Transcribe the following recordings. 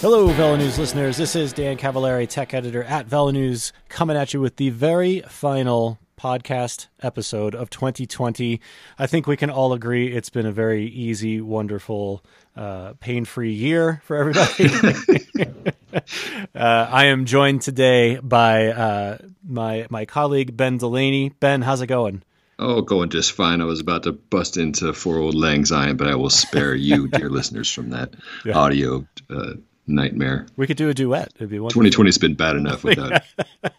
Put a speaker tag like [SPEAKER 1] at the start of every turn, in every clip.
[SPEAKER 1] Hello, Velo News listeners. This is Dan Cavallari, tech editor at Velo News, coming at you with the very final podcast episode of 2020. I think we can all agree it's been a very easy, wonderful, uh, pain free year for everybody. uh, I am joined today by uh, my, my colleague, Ben Delaney. Ben, how's it going?
[SPEAKER 2] Oh, going just fine. I was about to bust into four Auld Lang Syne, but I will spare you, dear listeners, from that yeah. audio uh, nightmare.
[SPEAKER 1] We could do a duet.
[SPEAKER 2] It'd be wonderful. 2020's been bad enough without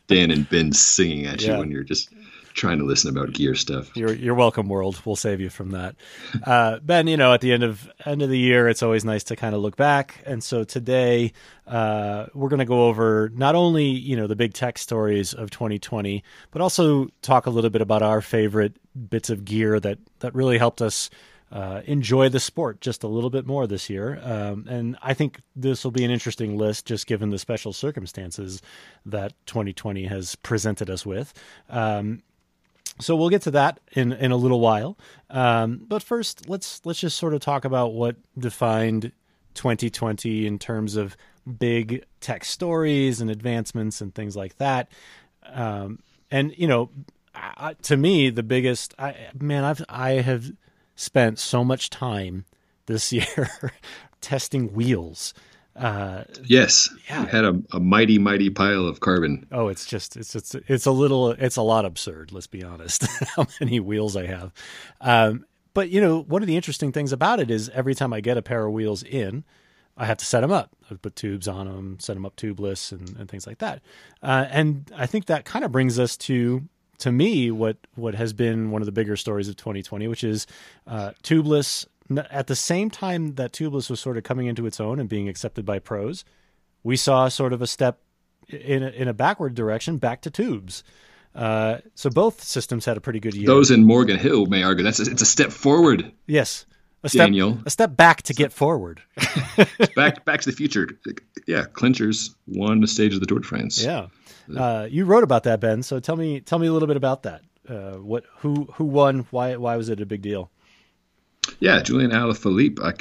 [SPEAKER 2] Dan and Ben singing at you yeah. when you're just trying to listen about gear stuff.
[SPEAKER 1] You're you're welcome, world. We'll save you from that. Uh, ben, you know, at the end of end of the year, it's always nice to kind of look back. And so today, uh, we're going to go over not only you know the big tech stories of 2020, but also talk a little bit about our favorite bits of gear that that really helped us uh, enjoy the sport just a little bit more this year. Um, and I think this will be an interesting list, just given the special circumstances that 2020 has presented us with. Um, so we'll get to that in in a little while. Um, but first, let's let's just sort of talk about what defined 2020 in terms of big tech stories and advancements and things like that. Um, and you know, to me, the biggest I, man, I've I have spent so much time this year testing wheels.
[SPEAKER 2] Uh, yes, yeah. had a, a, mighty, mighty pile of carbon.
[SPEAKER 1] Oh, it's just it's it's it's a little it's a lot absurd. Let's be honest, how many wheels I have. Um, but you know, one of the interesting things about it is every time I get a pair of wheels in, I have to set them up. I put tubes on them, set them up tubeless, and, and things like that. Uh, and I think that kind of brings us to to me what what has been one of the bigger stories of 2020, which is uh, tubeless. At the same time that tubeless was sort of coming into its own and being accepted by pros, we saw sort of a step in a, in a backward direction back to tubes. Uh, so both systems had a pretty good year.
[SPEAKER 2] Those in Morgan Hill may argue that's a, it's a step forward.
[SPEAKER 1] Yes, a step, Daniel. a step back to get forward.
[SPEAKER 2] back back to the future. Yeah, clinchers won the stage of the Tour de France.
[SPEAKER 1] Yeah. Uh, you wrote about that, Ben. So tell me, tell me a little bit about that. Uh, what, who, who won? Why, why was it a big deal?
[SPEAKER 2] Yeah, Julian Alaphilippe. I,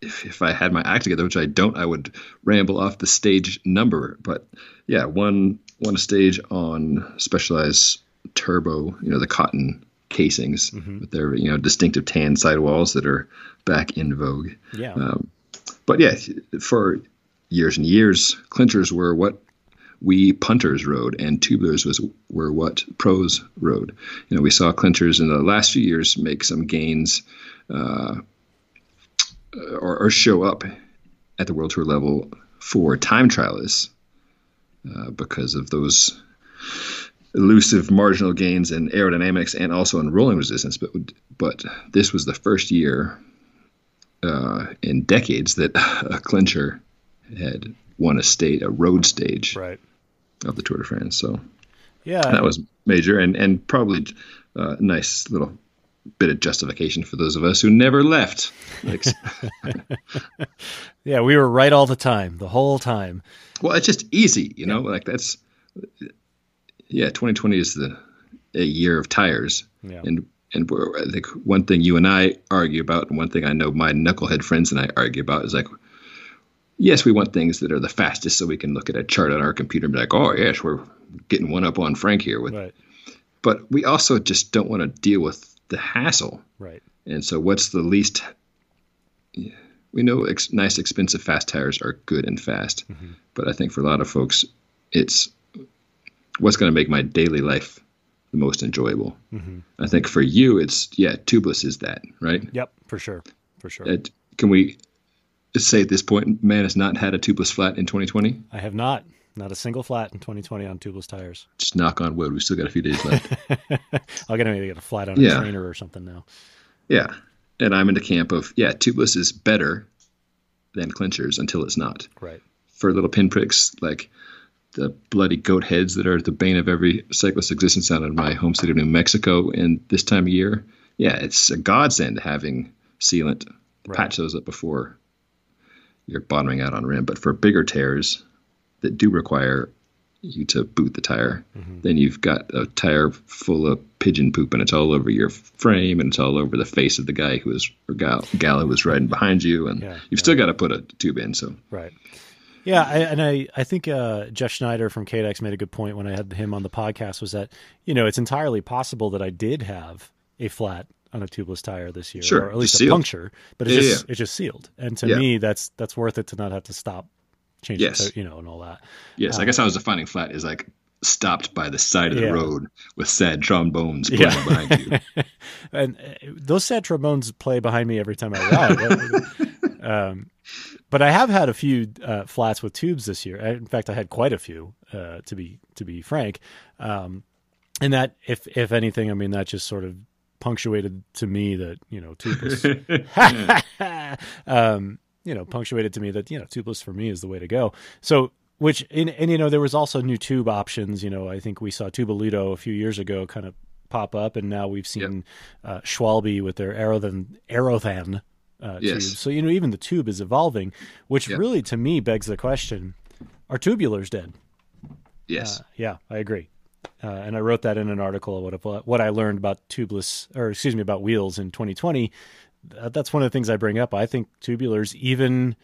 [SPEAKER 2] if, if I had my act together, which I don't, I would ramble off the stage number. But yeah, won won a stage on Specialized Turbo. You know, the cotton casings mm-hmm. with their you know distinctive tan sidewalls that are back in vogue.
[SPEAKER 1] Yeah. Um,
[SPEAKER 2] but yeah, for years and years, clinchers were what we punters rode, and tubulars was were what pros rode. You know, we saw clinchers in the last few years make some gains, uh, or, or, show up at the world tour level for time trialists uh, because of those elusive marginal gains in aerodynamics and also in rolling resistance. But but this was the first year uh, in decades that a clincher had won a state, a road stage
[SPEAKER 1] right.
[SPEAKER 2] Of the Tour de France. So
[SPEAKER 1] yeah,
[SPEAKER 2] that was major and and probably a uh, nice little bit of justification for those of us who never left.
[SPEAKER 1] yeah, we were right all the time, the whole time.
[SPEAKER 2] Well, it's just easy, you know. Yeah. Like that's yeah. 2020 is the a year of tires,
[SPEAKER 1] yeah.
[SPEAKER 2] and and I think one thing you and I argue about, and one thing I know my knucklehead friends and I argue about is like yes, we want things that are the fastest so we can look at a chart on our computer and be like, oh, yes, we're getting one up on Frank here. With,
[SPEAKER 1] right.
[SPEAKER 2] But we also just don't want to deal with the hassle.
[SPEAKER 1] Right.
[SPEAKER 2] And so, what's the least? We know ex- nice, expensive, fast tires are good and fast, mm-hmm. but I think for a lot of folks, it's what's going to make my daily life the most enjoyable. Mm-hmm. I think for you, it's yeah, tubeless is that right?
[SPEAKER 1] Yep, for sure, for sure.
[SPEAKER 2] It, can we say at this point, man has not had a tubeless flat in 2020?
[SPEAKER 1] I have not. Not a single flat in 2020 on tubeless tires.
[SPEAKER 2] Just knock on wood. We've still got a few days left.
[SPEAKER 1] I'll get maybe get a flat on yeah. a trainer or something now.
[SPEAKER 2] Yeah, and I'm in the camp of yeah, tubeless is better than clinchers until it's not.
[SPEAKER 1] Right.
[SPEAKER 2] For little pinpricks like the bloody goat heads that are the bane of every cyclist's existence out of my home state of New Mexico in this time of year. Yeah, it's a godsend having sealant right. patch those up before you're bottoming out on rim. But for bigger tears that do require you to boot the tire, mm-hmm. then you've got a tire full of pigeon poop and it's all over your frame and it's all over the face of the guy who was or gal, gal who was riding behind you, and yeah, you've yeah. still got to put a tube in. So
[SPEAKER 1] right. Yeah, I, and I I think uh, Jeff Schneider from KDEX made a good point when I had him on the podcast. Was that you know it's entirely possible that I did have a flat on a tubeless tire this year,
[SPEAKER 2] Sure,
[SPEAKER 1] or at least a
[SPEAKER 2] sealed.
[SPEAKER 1] puncture, but it's
[SPEAKER 2] Yeah,
[SPEAKER 1] just it's just sealed. And to
[SPEAKER 2] Yeah.
[SPEAKER 1] me, that's that's worth it to not have to stop, change,
[SPEAKER 2] Yes.
[SPEAKER 1] it, you know, and all that.
[SPEAKER 2] Yes, I guess I was defining flat is like stopped by the side of
[SPEAKER 1] Yeah.
[SPEAKER 2] the road with sad trombones playing
[SPEAKER 1] Yeah.
[SPEAKER 2] behind you.
[SPEAKER 1] and uh, those sad trombones play behind me every time I ride. um, but I have had a few uh, flats with tubes this year. In fact, I had quite a few, uh, to be to be frank. Um, and that, if if anything, I mean that just sort of punctuated to me that you know tubeless. um, you know, punctuated to me that you know tubeless for me is the way to go. So. Which in, and you know there was also new tube options. You know I think we saw Tubolito a few years ago kind of pop up, and now we've seen uh, Schwalbe with their Aerothan Aerothan uh,
[SPEAKER 2] Yes.
[SPEAKER 1] tubes. So you know even the tube is evolving, which
[SPEAKER 2] Yep.
[SPEAKER 1] really to me begs the question: Are tubulars dead?
[SPEAKER 2] Yes.
[SPEAKER 1] Uh, yeah, I agree. Uh, and I wrote that in an article. What what I learned about tubeless, or excuse me, about wheels in 2020. Uh, that's one of the things I bring up. I think tubulars, even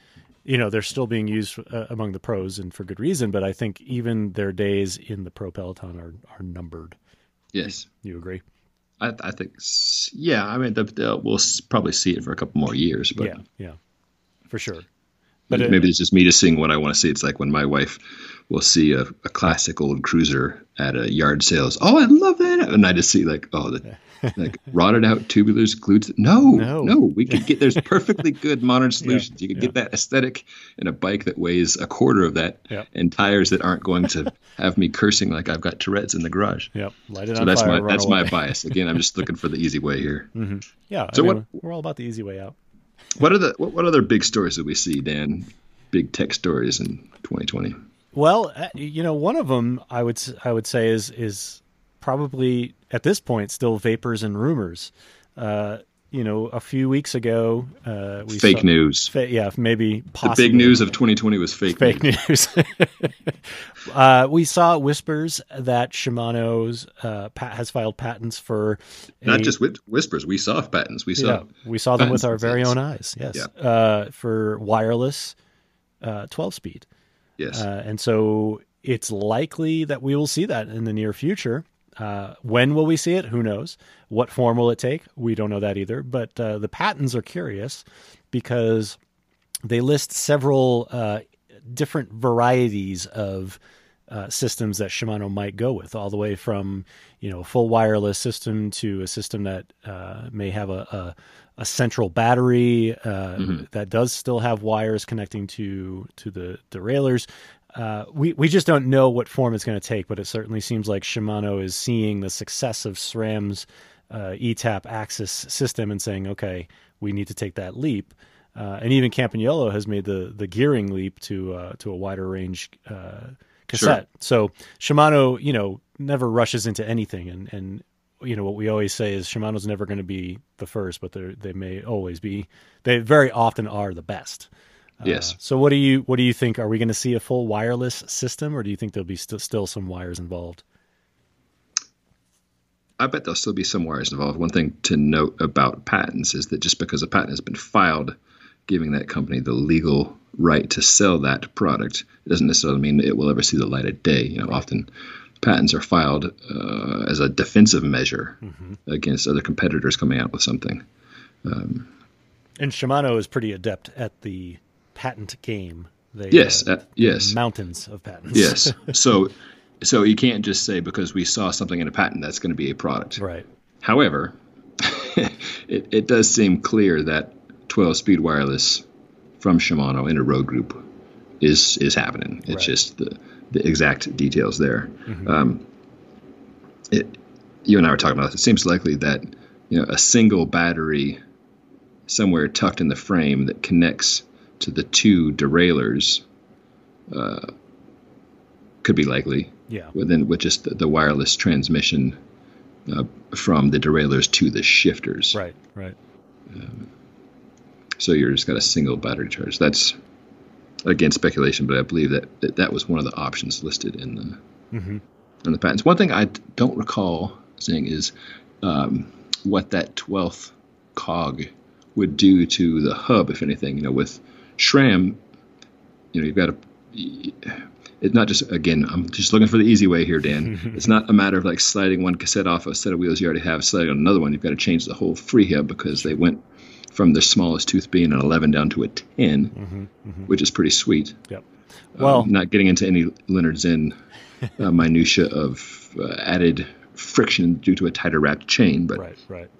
[SPEAKER 1] you know, they're still being used uh, among the pros, and for good reason. But I think even their days in the pro peloton are are numbered.
[SPEAKER 2] yes.
[SPEAKER 1] You agree?
[SPEAKER 2] I, I think, yeah. I mean, the, the, we'll probably see it for a couple more years, but
[SPEAKER 1] yeah, yeah, for sure. But
[SPEAKER 2] maybe,
[SPEAKER 1] it-
[SPEAKER 2] maybe it's just me just seeing what I want to see. It's like when my wife will see a, a classic old cruiser at a yard sales. Oh, I love that, and I just see like, oh, the like rotted out tubulars glued. To, no,
[SPEAKER 1] No.
[SPEAKER 2] no, we could get there's perfectly good modern solutions. you could
[SPEAKER 1] yeah.
[SPEAKER 2] get that aesthetic in a bike that weighs a quarter of that,
[SPEAKER 1] Yeah.
[SPEAKER 2] and tires that aren't going to have me cursing like I've got Tourette's in the garage.
[SPEAKER 1] Yep, light it
[SPEAKER 2] So
[SPEAKER 1] on
[SPEAKER 2] that's
[SPEAKER 1] fire.
[SPEAKER 2] my that's
[SPEAKER 1] away.
[SPEAKER 2] my bias. Again, I'm just looking for the easy way here. Mm-hmm.
[SPEAKER 1] Yeah,
[SPEAKER 2] So
[SPEAKER 1] I mean,
[SPEAKER 2] what-
[SPEAKER 1] we're all about the easy way out.
[SPEAKER 2] What are the what, what other big stories that we see, Dan? Big tech stories in 2020.
[SPEAKER 1] Well, uh, you know, one of them I would I would say is is probably at this point still vapors and rumors. Uh, you know, a few weeks ago, uh, we
[SPEAKER 2] Fake
[SPEAKER 1] saw,
[SPEAKER 2] news.
[SPEAKER 1] Fa- yeah, maybe
[SPEAKER 2] The big news of 2020 was fake,
[SPEAKER 1] fake
[SPEAKER 2] news.
[SPEAKER 1] news. uh, we saw whispers that Shimano's uh, pat- has filed patents for
[SPEAKER 2] Not
[SPEAKER 1] a-
[SPEAKER 2] just whip- whispers. We saw patents. We saw.
[SPEAKER 1] yeah, we saw them with our very own eyes. Yes, uh, for wireless uh, 12 speed.
[SPEAKER 2] Yes.
[SPEAKER 1] Uh, and so it's likely that we will see that in the near future. Uh, when will we see it? Who knows? What form will it take? We don't know that either. But uh, the patents are curious because they list several uh, different varieties of uh, systems that Shimano might go with, all the way from you know a full wireless system to a system that uh, may have a, a, a central battery uh, that does still have wires connecting to to the derailleurs. Uh, we we just don't know what form it's going to take, but it certainly seems like Shimano is seeing the success of SRAM's uh, ETAP AXS system and saying, okay, we need to take that leap. Uh, and even Campagnolo has made the the gearing leap to uh, to a wider range uh, cassette. So Shimano, you know, never rushes into anything, and and you know what we always say is Shimano's never going to be the first, but they they may always be. They very often are the best. Uh,
[SPEAKER 2] Yes.
[SPEAKER 1] So what do you what do you think? Are we going to see a full wireless system, or do you think there'll be st- still some wires involved?
[SPEAKER 2] I bet there'll still be some wires involved. One thing to note about patents is that just because a patent has been filed, giving that company the legal right to sell that product, it doesn't necessarily mean it will ever see the light of day. You know, often patents are filed uh, as a defensive measure against other competitors coming out with something.
[SPEAKER 1] And Shimano is pretty adept at the patent game. They,
[SPEAKER 2] Yes,
[SPEAKER 1] uh,
[SPEAKER 2] uh, yes.
[SPEAKER 1] mountains of patents.
[SPEAKER 2] Yes. so, so you can't just say because we saw something in a patent that's going to be a product.
[SPEAKER 1] right.
[SPEAKER 2] However, it, it does seem clear that 12 speed wireless from Shimano in a road group is is happening. It's
[SPEAKER 1] Right.
[SPEAKER 2] just the, the exact details there. Um, it, you and I were talking about. It seems likely that you know a single battery somewhere tucked in the frame that connects to the two derailleurs uh, could be likely
[SPEAKER 1] Yeah.
[SPEAKER 2] within with just the, the wireless transmission uh, from the derailleurs to the shifters.
[SPEAKER 1] Right. Right.
[SPEAKER 2] So you're just got a single battery charge. That's again speculation, but I believe that that, that was one of the options listed in the
[SPEAKER 1] Mm-hmm.
[SPEAKER 2] in the patents. One thing I don't recall seeing is um, what that twelfth cog would do to the hub, if anything. You know, with SRAM, you know, you've got a it's not just again i'm just looking for the easy way here dan. It's not a matter of like sliding one cassette off a set of wheels you already have sliding on another one you've got to change the whole free hub because they went from the smallest tooth being an 11 down to a 10 mm-hmm, mm-hmm. which is pretty sweet.
[SPEAKER 1] Yep. Well
[SPEAKER 2] um, not getting into any Lennard Zinn uh, minutia of uh, added friction due to a tighter wrapped chain but
[SPEAKER 1] right right.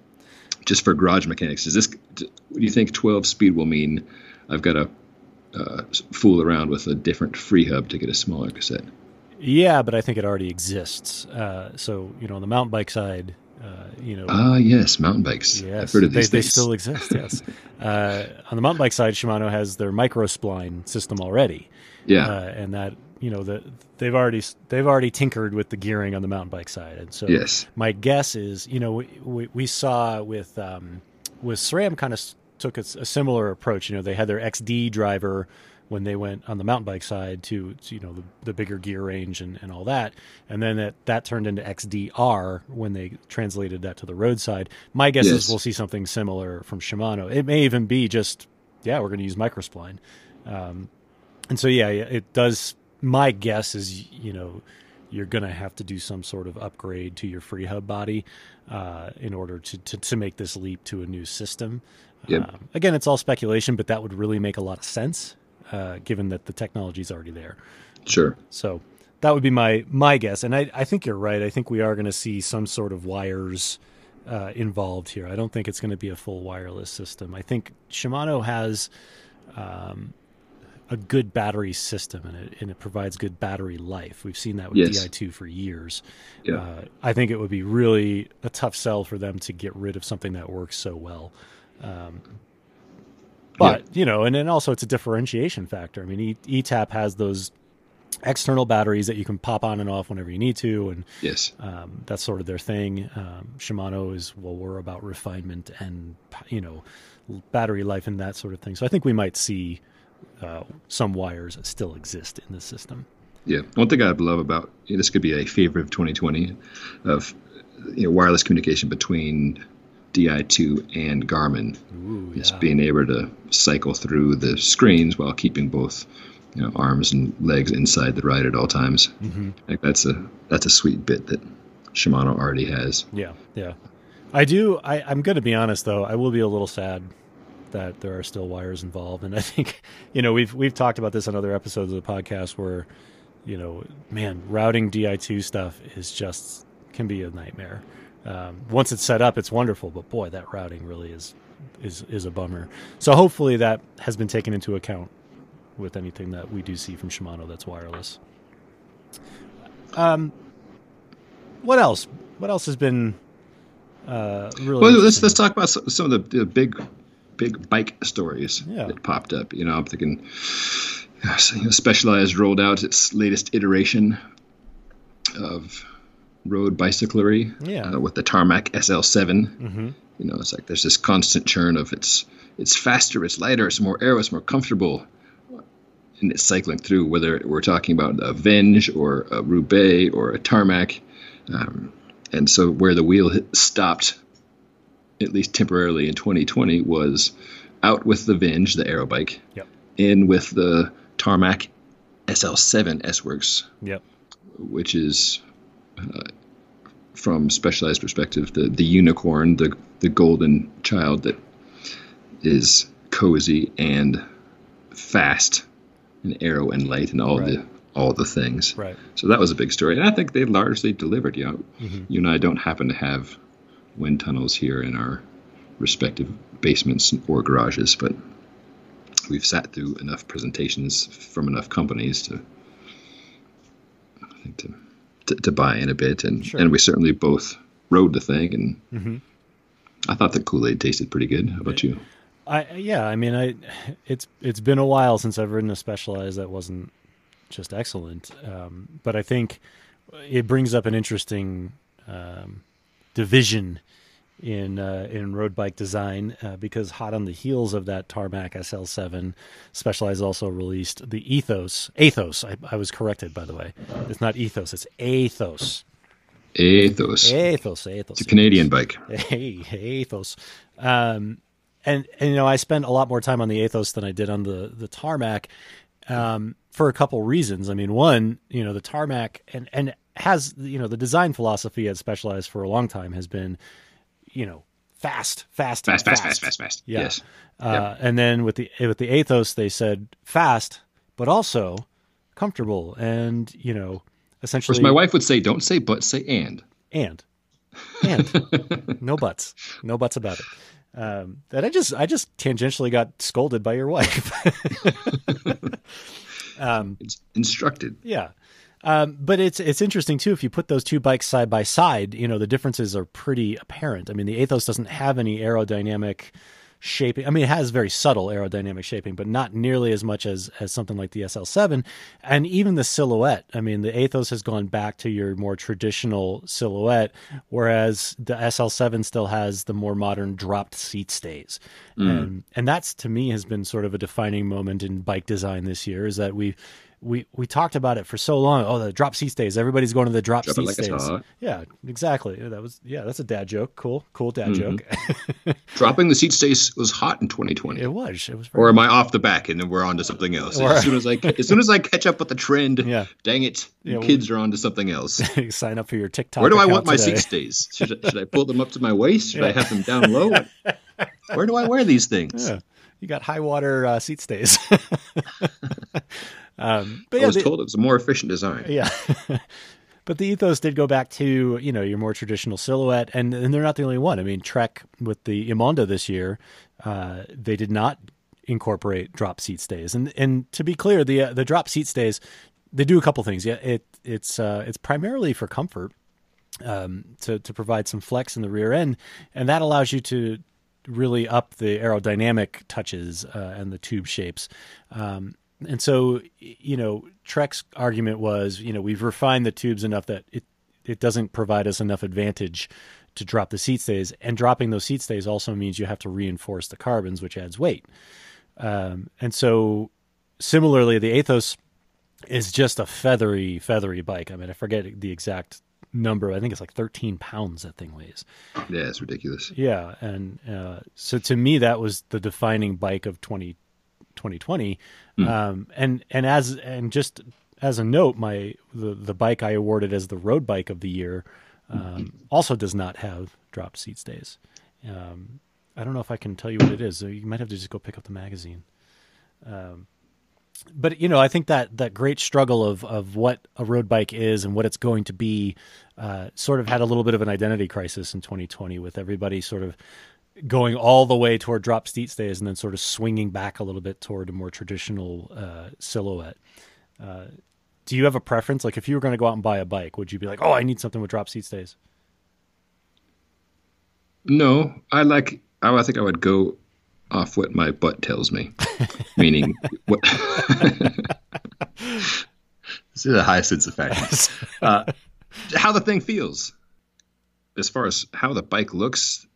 [SPEAKER 2] just for garage mechanics is this do you think 12 speed will mean i've got to uh, fool around with a different free hub to get a smaller cassette.
[SPEAKER 1] Yeah, but I think it already exists. Uh, so you know, on the mountain bike side, uh, you know.
[SPEAKER 2] Ah, yes, mountain bikes.
[SPEAKER 1] Yes, I've heard of these they, they still exist. Yes, uh, on the mountain bike side, Shimano has their micro spline system already.
[SPEAKER 2] Yeah,
[SPEAKER 1] uh, and that you know the, they've already they've already tinkered with the gearing on the mountain bike side, and so
[SPEAKER 2] yes.
[SPEAKER 1] my guess is you know we, we, we saw with um, with SRAM kind of took a, a, similar approach. You know, they had their XD driver when they went on the mountain bike side to, to you know the, the, bigger gear range and, and all that, and then that that turned into XDR when they translated that to the roadside. My guess yes. is we'll see something similar from Shimano. It may even be just yeah, we're going to use microspline, um, and so yeah, it does. My guess is you know you're going to have to do some sort of upgrade to your free hub body uh, in order to, to, to make this leap to a new system.
[SPEAKER 2] Yep. Um,
[SPEAKER 1] again, it's all speculation, but that would really make a lot of sense uh, given that the technology is already there.
[SPEAKER 2] Sure.
[SPEAKER 1] So that would be my my guess, and I, I think you're right. I think we are going to see some sort of wires uh, involved here. I don't think it's going to be a full wireless system. I think Shimano has um, a good battery system, and it and it provides good battery life. We've seen that with
[SPEAKER 2] yes.
[SPEAKER 1] Di2 for years.
[SPEAKER 2] Yeah. Uh,
[SPEAKER 1] I think it would be really a tough sell for them to get rid of something that works so well. Um, but yeah. you know, and then also it's a differentiation factor. I mean, e- ETAP has those external batteries that you can pop on and off whenever you need to, and
[SPEAKER 2] yes,
[SPEAKER 1] um, that's sort of their thing. Um, Shimano is well, we're about refinement and you know battery life and that sort of thing. So I think we might see uh, some wires still exist in the system.
[SPEAKER 2] Yeah, one thing I'd love about this could be a favor of 2020 of you know, wireless communication between Di2 and Garmin.
[SPEAKER 1] Ooh, yeah.
[SPEAKER 2] Just being able to cycle through the screens while keeping both you know, arms and legs inside the ride at all times.
[SPEAKER 1] Mm-hmm.
[SPEAKER 2] Like that's a that's a sweet bit that Shimano already has.
[SPEAKER 1] Yeah, yeah. I do. I, I'm going to be honest though. I will be a little sad that there are still wires involved, and I think you know we've we've talked about this on other episodes of the podcast where you know, man, routing Di2 stuff is just can be a nightmare. Um, once it's set up, it's wonderful, but boy, that routing really is is is a bummer. So hopefully that has been taken into account with anything that we do see from Shimano that's wireless. Um, what else? What else has been uh, really?
[SPEAKER 2] Well, let's let's talk about some of the, the big big bike stories
[SPEAKER 1] yeah.
[SPEAKER 2] that popped up. You know, I'm thinking. You know, Specialized rolled out its latest iteration of road bicyclery
[SPEAKER 1] yeah.
[SPEAKER 2] uh, with the Tarmac SL7.
[SPEAKER 1] Mm-hmm.
[SPEAKER 2] You know, it's like there's this constant churn of it's it's faster, it's lighter, it's more aero, it's more comfortable, and it's cycling through. Whether we're talking about a Venge or a Roubaix or a Tarmac, um, and so where the wheel stopped, at least temporarily in 2020, was out with the Venge, the aero bike,
[SPEAKER 1] yep.
[SPEAKER 2] in with the Tarmac SL7 S Works,
[SPEAKER 1] yep.
[SPEAKER 2] which is uh, from specialized perspective, the the unicorn, the the golden child that is cozy and fast and aero and light and all right. the all the things.
[SPEAKER 1] Right.
[SPEAKER 2] So that was a big story, and I think they largely delivered. You know,
[SPEAKER 1] mm-hmm.
[SPEAKER 2] you and I don't happen to have wind tunnels here in our respective basements or garages, but we've sat through enough presentations from enough companies to I think to to, to buy in a bit, and
[SPEAKER 1] sure.
[SPEAKER 2] and we certainly both rode the thing, and
[SPEAKER 1] mm-hmm.
[SPEAKER 2] I thought the Kool Aid tasted pretty good. How about you?
[SPEAKER 1] I yeah, I mean, I it's it's been a while since I've ridden a Specialized that wasn't just excellent, um, but I think it brings up an interesting um, division in uh, in road bike design uh, because hot on the heels of that Tarmac SL7, Specialized also released the Ethos. Athos. I, I was corrected, by the way. It's not Ethos. It's Athos.
[SPEAKER 2] Athos.
[SPEAKER 1] Athos. Athos.
[SPEAKER 2] It's a Canadian bike.
[SPEAKER 1] Hey, Athos. Um, and and you know, I spent a lot more time on the Athos than I did on the the Tarmac. um, for a couple reasons. I mean, one, you know, the tarmac and and has you know the design philosophy at Specialized for a long time has been, you know, fast, fast,
[SPEAKER 2] fast,
[SPEAKER 1] fast,
[SPEAKER 2] fast, fast, fast.
[SPEAKER 1] Yeah.
[SPEAKER 2] Yes.
[SPEAKER 1] Uh, yep. And then with the with the Athos, they said fast, but also comfortable, and you know, essentially.
[SPEAKER 2] Which my wife would say, "Don't say but, say and."
[SPEAKER 1] And, and no buts, no buts about it. Um, that I just I just tangentially got scolded by your wife. um,
[SPEAKER 2] it's instructed.
[SPEAKER 1] Yeah. Um, but it's it's interesting too. If you put those two bikes side by side, you know the differences are pretty apparent. I mean, the Athos doesn't have any aerodynamic shaping. I mean, it has very subtle aerodynamic shaping, but not nearly as much as as something like the SL7. And even the silhouette. I mean, the Athos has gone back to your more traditional silhouette, whereas the SL7 still has the more modern dropped seat stays. And and that's to me has been sort of a defining moment in bike design this year. Is that we we we talked about it for so long. Oh, the drop seat stays. Everybody's going to the drop,
[SPEAKER 2] Drop like
[SPEAKER 1] stays. Yeah, exactly. That was yeah. That's a dad joke. Cool, cool dad
[SPEAKER 2] Mm-hmm.
[SPEAKER 1] joke.
[SPEAKER 2] Dropping the seat stays was hot in 2020.
[SPEAKER 1] it was. It was.
[SPEAKER 2] Or am I off the back and then we're on to something else?
[SPEAKER 1] Or-
[SPEAKER 2] as soon as I as soon as I catch up with the trend,
[SPEAKER 1] Yeah.
[SPEAKER 2] dang it,
[SPEAKER 1] Yeah,
[SPEAKER 2] kids are on to something else.
[SPEAKER 1] sign up for your TikTok.
[SPEAKER 2] Where do I want my
[SPEAKER 1] today.
[SPEAKER 2] seat stays? Should I, should I pull them up to my waist? Should I have them down low? Where do I wear these things?
[SPEAKER 1] Yeah. You got high water uh, seat stays. Um, but
[SPEAKER 2] I
[SPEAKER 1] yeah,
[SPEAKER 2] was
[SPEAKER 1] the-
[SPEAKER 2] told it was a more efficient design.
[SPEAKER 1] Yeah. but the ethos did go back to, you know, your more traditional silhouette and, and they're not the only one. I mean, Trek with the Emonda this year, uh, they did not incorporate drop seat stays. And and to be clear, the uh, the drop seat stays, they do a couple things. Yeah, it it's uh, it's primarily for comfort. Um, to to provide some flex in the rear end, and that allows you to really up the aerodynamic touches uh, and the tube shapes. Um, and so, you know, Trek's argument was, you know, we've refined the tubes enough that it it doesn't provide us enough advantage to drop the seat stays, and dropping those seat stays also means you have to reinforce the carbons, which adds weight. Um, and so, similarly, the Athos is just a feathery, feathery bike. I mean, I forget the exact number. I think it's like 13 pounds that thing weighs.
[SPEAKER 2] Yeah, it's ridiculous.
[SPEAKER 1] Yeah, and uh, so to me, that was the defining bike of 20, 2020. Um, and and as and just as a note, my the the bike I awarded as the road bike of the year um, also does not have drop seat stays. Um, I don't know if I can tell you what it is. So you might have to just go pick up the magazine. Um, but you know, I think that that great struggle of of what a road bike is and what it's going to be, uh, sort of had a little bit of an identity crisis in 2020 with everybody sort of going all the way toward drop seat stays and then sort of swinging back a little bit toward a more traditional uh, silhouette. Uh, do you have a preference? Like, if you were going to go out and buy a bike, would you be like, "Oh, I need something with drop seat stays"?
[SPEAKER 2] No, I like. I, I think I would go off what my butt tells me, meaning what. this is a high sense of fashion. Uh, how the thing feels, as far as how the bike looks,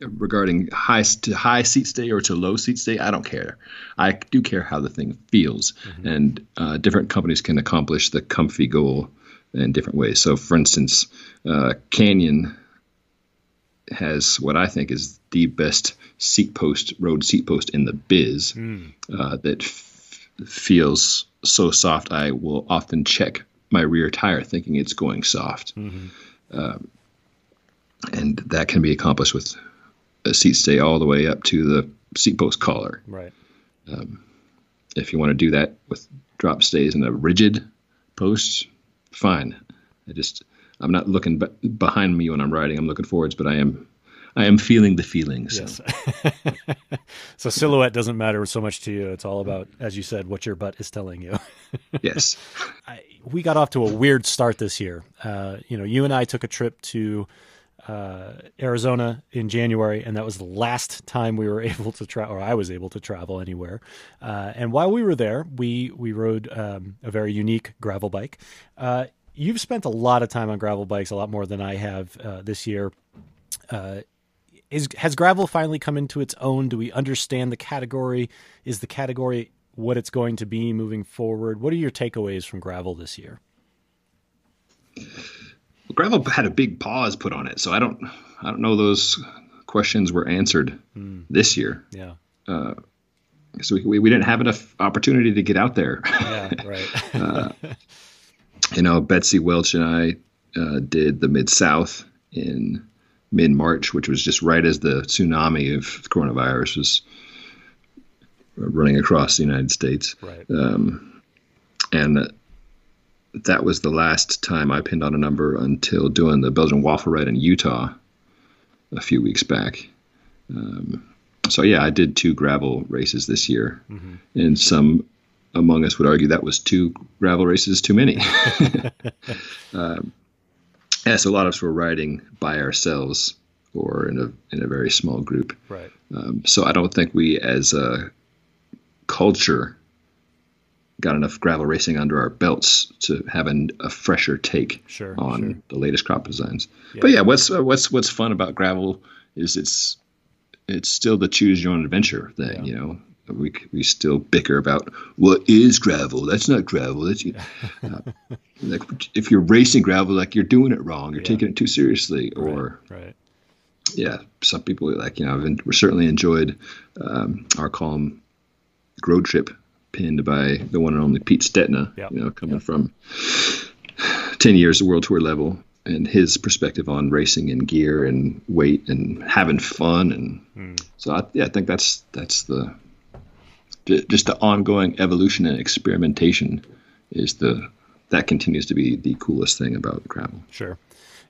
[SPEAKER 2] regarding high to high seat stay or to low seat stay, I don't care. I do care how the thing feels, and uh, different companies can accomplish the comfy goal in different ways. So, for instance, uh, Canyon has what I think is the best seat post road seat post in the biz uh, that f- feels so soft. I will often check my rear tire thinking it's going soft, Um, and that can be accomplished with seat stay all the way up to the seat post collar.
[SPEAKER 1] Right.
[SPEAKER 2] If you want to do that with drop stays and a rigid post, fine. I just I'm not looking be- behind me when I'm riding. I'm looking forwards, but I am I am feeling the feelings.
[SPEAKER 1] Yes. so silhouette doesn't matter so much to you. It's all about, as you said, what your butt is telling you.
[SPEAKER 2] yes.
[SPEAKER 1] I, we got off to a weird start this year. Uh, you know, you and I took a trip to uh, Arizona in January, and that was the last time we were able to travel, or I was able to travel anywhere. Uh, and while we were there, we we rode um, a very unique gravel bike. Uh, you've spent a lot of time on gravel bikes, a lot more than I have uh, this year. Uh, is has gravel finally come into its own? Do we understand the category? Is the category what it's going to be moving forward? What are your takeaways from gravel this year?
[SPEAKER 2] Gravel had a big pause put on it, so I don't I don't know those questions were answered this year.
[SPEAKER 1] Yeah.
[SPEAKER 2] so we, we didn't have enough opportunity to get out there.
[SPEAKER 1] Yeah, right. uh,
[SPEAKER 2] you know, Betsy Welch and I uh, did the Mid South in mid March, which was just right as the tsunami of coronavirus was running across the United States.
[SPEAKER 1] Right.
[SPEAKER 2] Um, and that was the last time I pinned on a number until doing the Belgian waffle ride in Utah a few weeks back. Um, so yeah, I did two gravel races this year, mm-hmm. and some among us would argue that was two gravel races too many. um, yeah, so a lot of us were riding by ourselves or in a in a very small group.
[SPEAKER 1] Right.
[SPEAKER 2] Um, so I don't think we, as a culture, got enough gravel racing under our belts to have an, a fresher take
[SPEAKER 1] sure,
[SPEAKER 2] on
[SPEAKER 1] sure.
[SPEAKER 2] the latest crop designs. Yeah. But yeah, what's uh, what's what's fun about gravel is it's it's still the choose your own adventure thing. Yeah. You know, we we still bicker about what is gravel. That's not gravel. That's uh, like if you're racing gravel, like you're doing it wrong. You're yeah. taking it too seriously, or
[SPEAKER 1] right. right.
[SPEAKER 2] Yeah, some people like you know. I've certainly enjoyed um, our calm road trip pinned by the one and only Pete Stetina.
[SPEAKER 1] Yep.
[SPEAKER 2] You know, coming
[SPEAKER 1] yep.
[SPEAKER 2] from ten years of world tour level and his perspective on racing and gear and weight and having fun and mm. so I, yeah, I think that's that's the just the ongoing evolution and experimentation is the that continues to be the coolest thing about gravel.
[SPEAKER 1] Sure.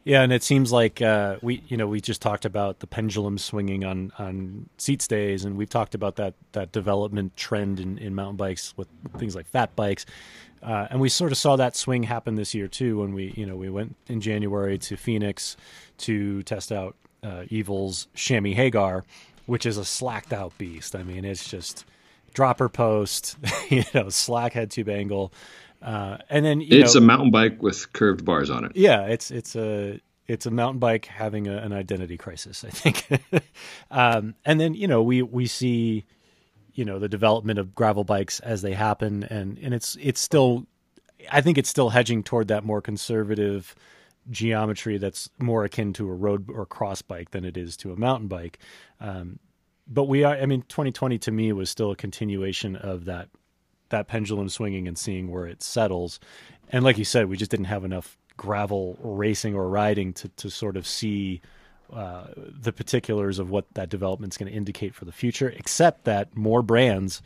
[SPEAKER 1] Yeah, and it seems like uh, we, you know, we just talked about the pendulum swinging on on seat stays, and we've talked about that that development trend in, in mountain bikes with things like fat bikes, uh, and we sort of saw that swing happen this year too when we, you know, we went in January to Phoenix to test out uh, Evil's Chamois Hagar, which is a slacked out beast. I mean, it's just dropper post, you know, slack head tube angle. Uh, and then
[SPEAKER 2] it's
[SPEAKER 1] know,
[SPEAKER 2] a mountain bike with curved bars on it.
[SPEAKER 1] Yeah, it's it's a it's a mountain bike having a, an identity crisis, I think. um, and then you know we we see you know the development of gravel bikes as they happen, and and it's it's still I think it's still hedging toward that more conservative geometry that's more akin to a road or cross bike than it is to a mountain bike. Um, but we are. I mean, 2020 to me was still a continuation of that that pendulum swinging and seeing where it settles. And like you said, we just didn't have enough gravel racing or riding to to sort of see uh, the particulars of what that development is going to indicate for the future. Except that more brands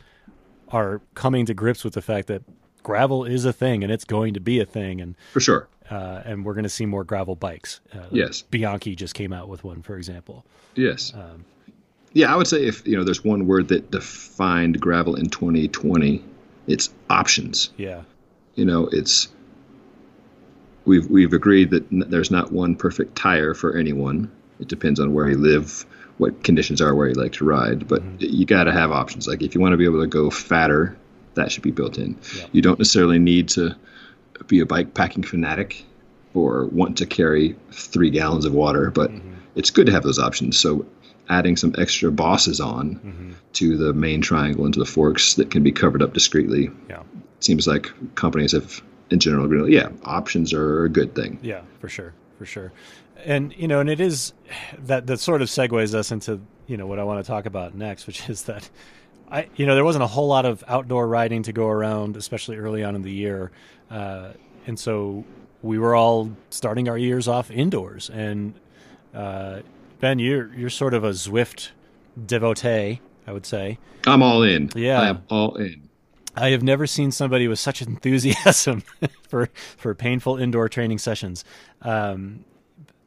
[SPEAKER 1] are coming to grips with the fact that gravel is a thing and it's going to be a thing. And
[SPEAKER 2] for sure.
[SPEAKER 1] uh, and we're going to see more gravel bikes.
[SPEAKER 2] Uh, yes.
[SPEAKER 1] Bianchi just came out with one for example.
[SPEAKER 2] Yes. Um, yeah, I would say if you know there's one word that defined gravel in 2020, it's options.
[SPEAKER 1] Yeah.
[SPEAKER 2] You know, it's we've we've agreed that n- there's not one perfect tire for anyone. It depends on where you live, what conditions are where you like to ride, but mm-hmm. you got to have options. Like if you want to be able to go fatter, that should be built in.
[SPEAKER 1] Yeah.
[SPEAKER 2] You don't necessarily need to be a bike packing fanatic or want to carry three gallons of water, but mm-hmm. it's good to have those options. So adding some extra bosses on mm-hmm. to the main triangle and to the forks that can be covered up discreetly.
[SPEAKER 1] Yeah.
[SPEAKER 2] Seems like companies have in general agreed, yeah, options are a good thing.
[SPEAKER 1] Yeah, for sure. For sure. And you know, and it is that that sort of segues us into, you know, what I want to talk about next, which is that I you know, there wasn't a whole lot of outdoor riding to go around, especially early on in the year. Uh, and so we were all starting our years off indoors and uh, Ben, you're you're sort of a Zwift devotee, I would say.
[SPEAKER 2] I'm all in.
[SPEAKER 1] Yeah,
[SPEAKER 2] I am all in.
[SPEAKER 1] I have never seen somebody with such enthusiasm for for painful indoor training sessions. Um,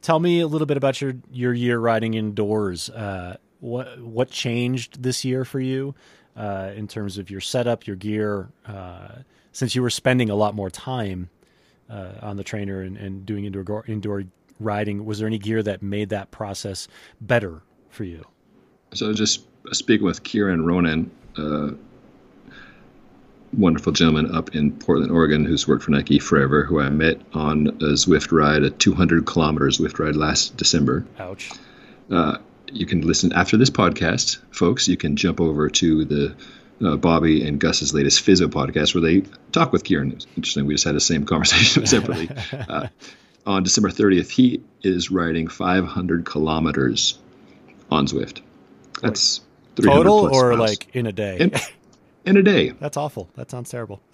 [SPEAKER 1] tell me a little bit about your your year riding indoors. Uh, what what changed this year for you uh, in terms of your setup, your gear? Uh, since you were spending a lot more time uh, on the trainer and, and doing indoor indoor riding, was there any gear that made that process better for you?
[SPEAKER 2] So just speaking with Kieran Ronan, uh, wonderful gentleman up in Portland, Oregon, who's worked for Nike forever, who I met on a Zwift ride, a 200 kilometer Zwift ride last December.
[SPEAKER 1] Ouch.
[SPEAKER 2] Uh, you can listen after this podcast, folks. You can jump over to the uh, Bobby and Gus's latest Physio podcast where they talk with Kieran. It's interesting. We just had the same conversation separately. Uh, on December 30th, he is riding 500 kilometers on Zwift. That's
[SPEAKER 1] total or miles. like in a day.
[SPEAKER 2] In, in a day.
[SPEAKER 1] That's awful. That sounds terrible.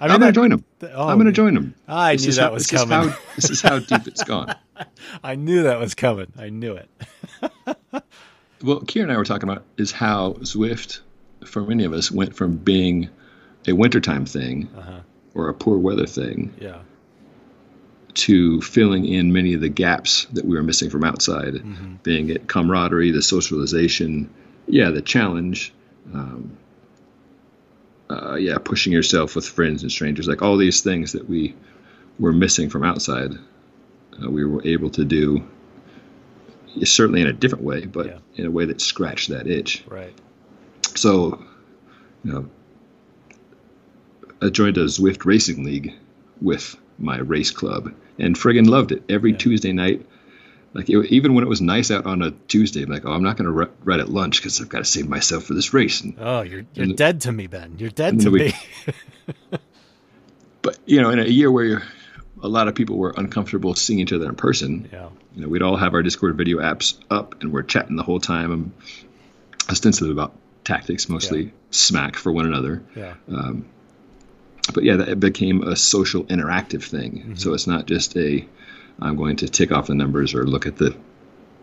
[SPEAKER 2] I am going to join them.
[SPEAKER 1] Oh,
[SPEAKER 2] I'm going to join them.
[SPEAKER 1] I
[SPEAKER 2] this
[SPEAKER 1] knew that
[SPEAKER 2] how,
[SPEAKER 1] was
[SPEAKER 2] this
[SPEAKER 1] coming.
[SPEAKER 2] Is how, this is how deep it's gone.
[SPEAKER 1] I knew that was coming. I knew it.
[SPEAKER 2] well, Kieran and I were talking about is how Zwift, for many of us, went from being a wintertime thing
[SPEAKER 1] uh-huh.
[SPEAKER 2] Or a poor weather thing
[SPEAKER 1] Yeah.
[SPEAKER 2] to filling in many of the gaps that we were missing from outside,
[SPEAKER 1] Mm-hmm.
[SPEAKER 2] being it camaraderie, the socialization, yeah, the challenge, um, uh, yeah, pushing yourself with friends and strangers, like all these things that we were missing from outside, uh, we were able to do. Certainly in a different way, but
[SPEAKER 1] Yeah.
[SPEAKER 2] in a way that scratched that itch.
[SPEAKER 1] Right.
[SPEAKER 2] So, you know, I joined a Zwift racing league with my race club and friggin' loved it. Every Tuesday night, like it, even when it was nice out on a Tuesday, I'm like, oh, I'm not going to ride at lunch because I've got to save myself for this race. And,
[SPEAKER 1] Oh, you're you're
[SPEAKER 2] And-
[SPEAKER 1] dead to me, Ben. You're dead to
[SPEAKER 2] we-
[SPEAKER 1] me.
[SPEAKER 2] but you know, in a year where you're, a lot of people were uncomfortable seeing each other in person,
[SPEAKER 1] yeah.
[SPEAKER 2] you know, we'd all have our Discord video apps up and we're chatting the whole time. I'm ostensibly about tactics, mostly
[SPEAKER 1] Yeah.
[SPEAKER 2] smack for one another.
[SPEAKER 1] Yeah.
[SPEAKER 2] Um, but yeah, that it became a social interactive thing.
[SPEAKER 1] Mm-hmm.
[SPEAKER 2] So it's not just a I'm going to tick off the numbers or look at the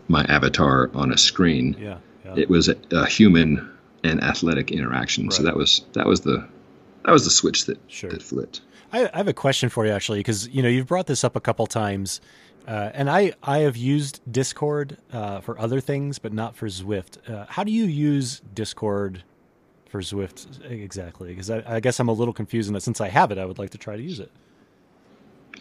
[SPEAKER 2] my avatar on a screen.
[SPEAKER 1] Yeah. Yeah.
[SPEAKER 2] It was a, a human and athletic interaction. So that was that was the that was the switch that
[SPEAKER 1] Sure.
[SPEAKER 2] that flipped.
[SPEAKER 1] I, I have a question for you actually, because you know you've brought this up a couple times, uh, and I I have used Discord uh, for other things, but not for Zwift. Uh, how do you use Discord for Zwift exactly? Because I, I guess I'm a little confused, and since I have it, I would like to try to use it.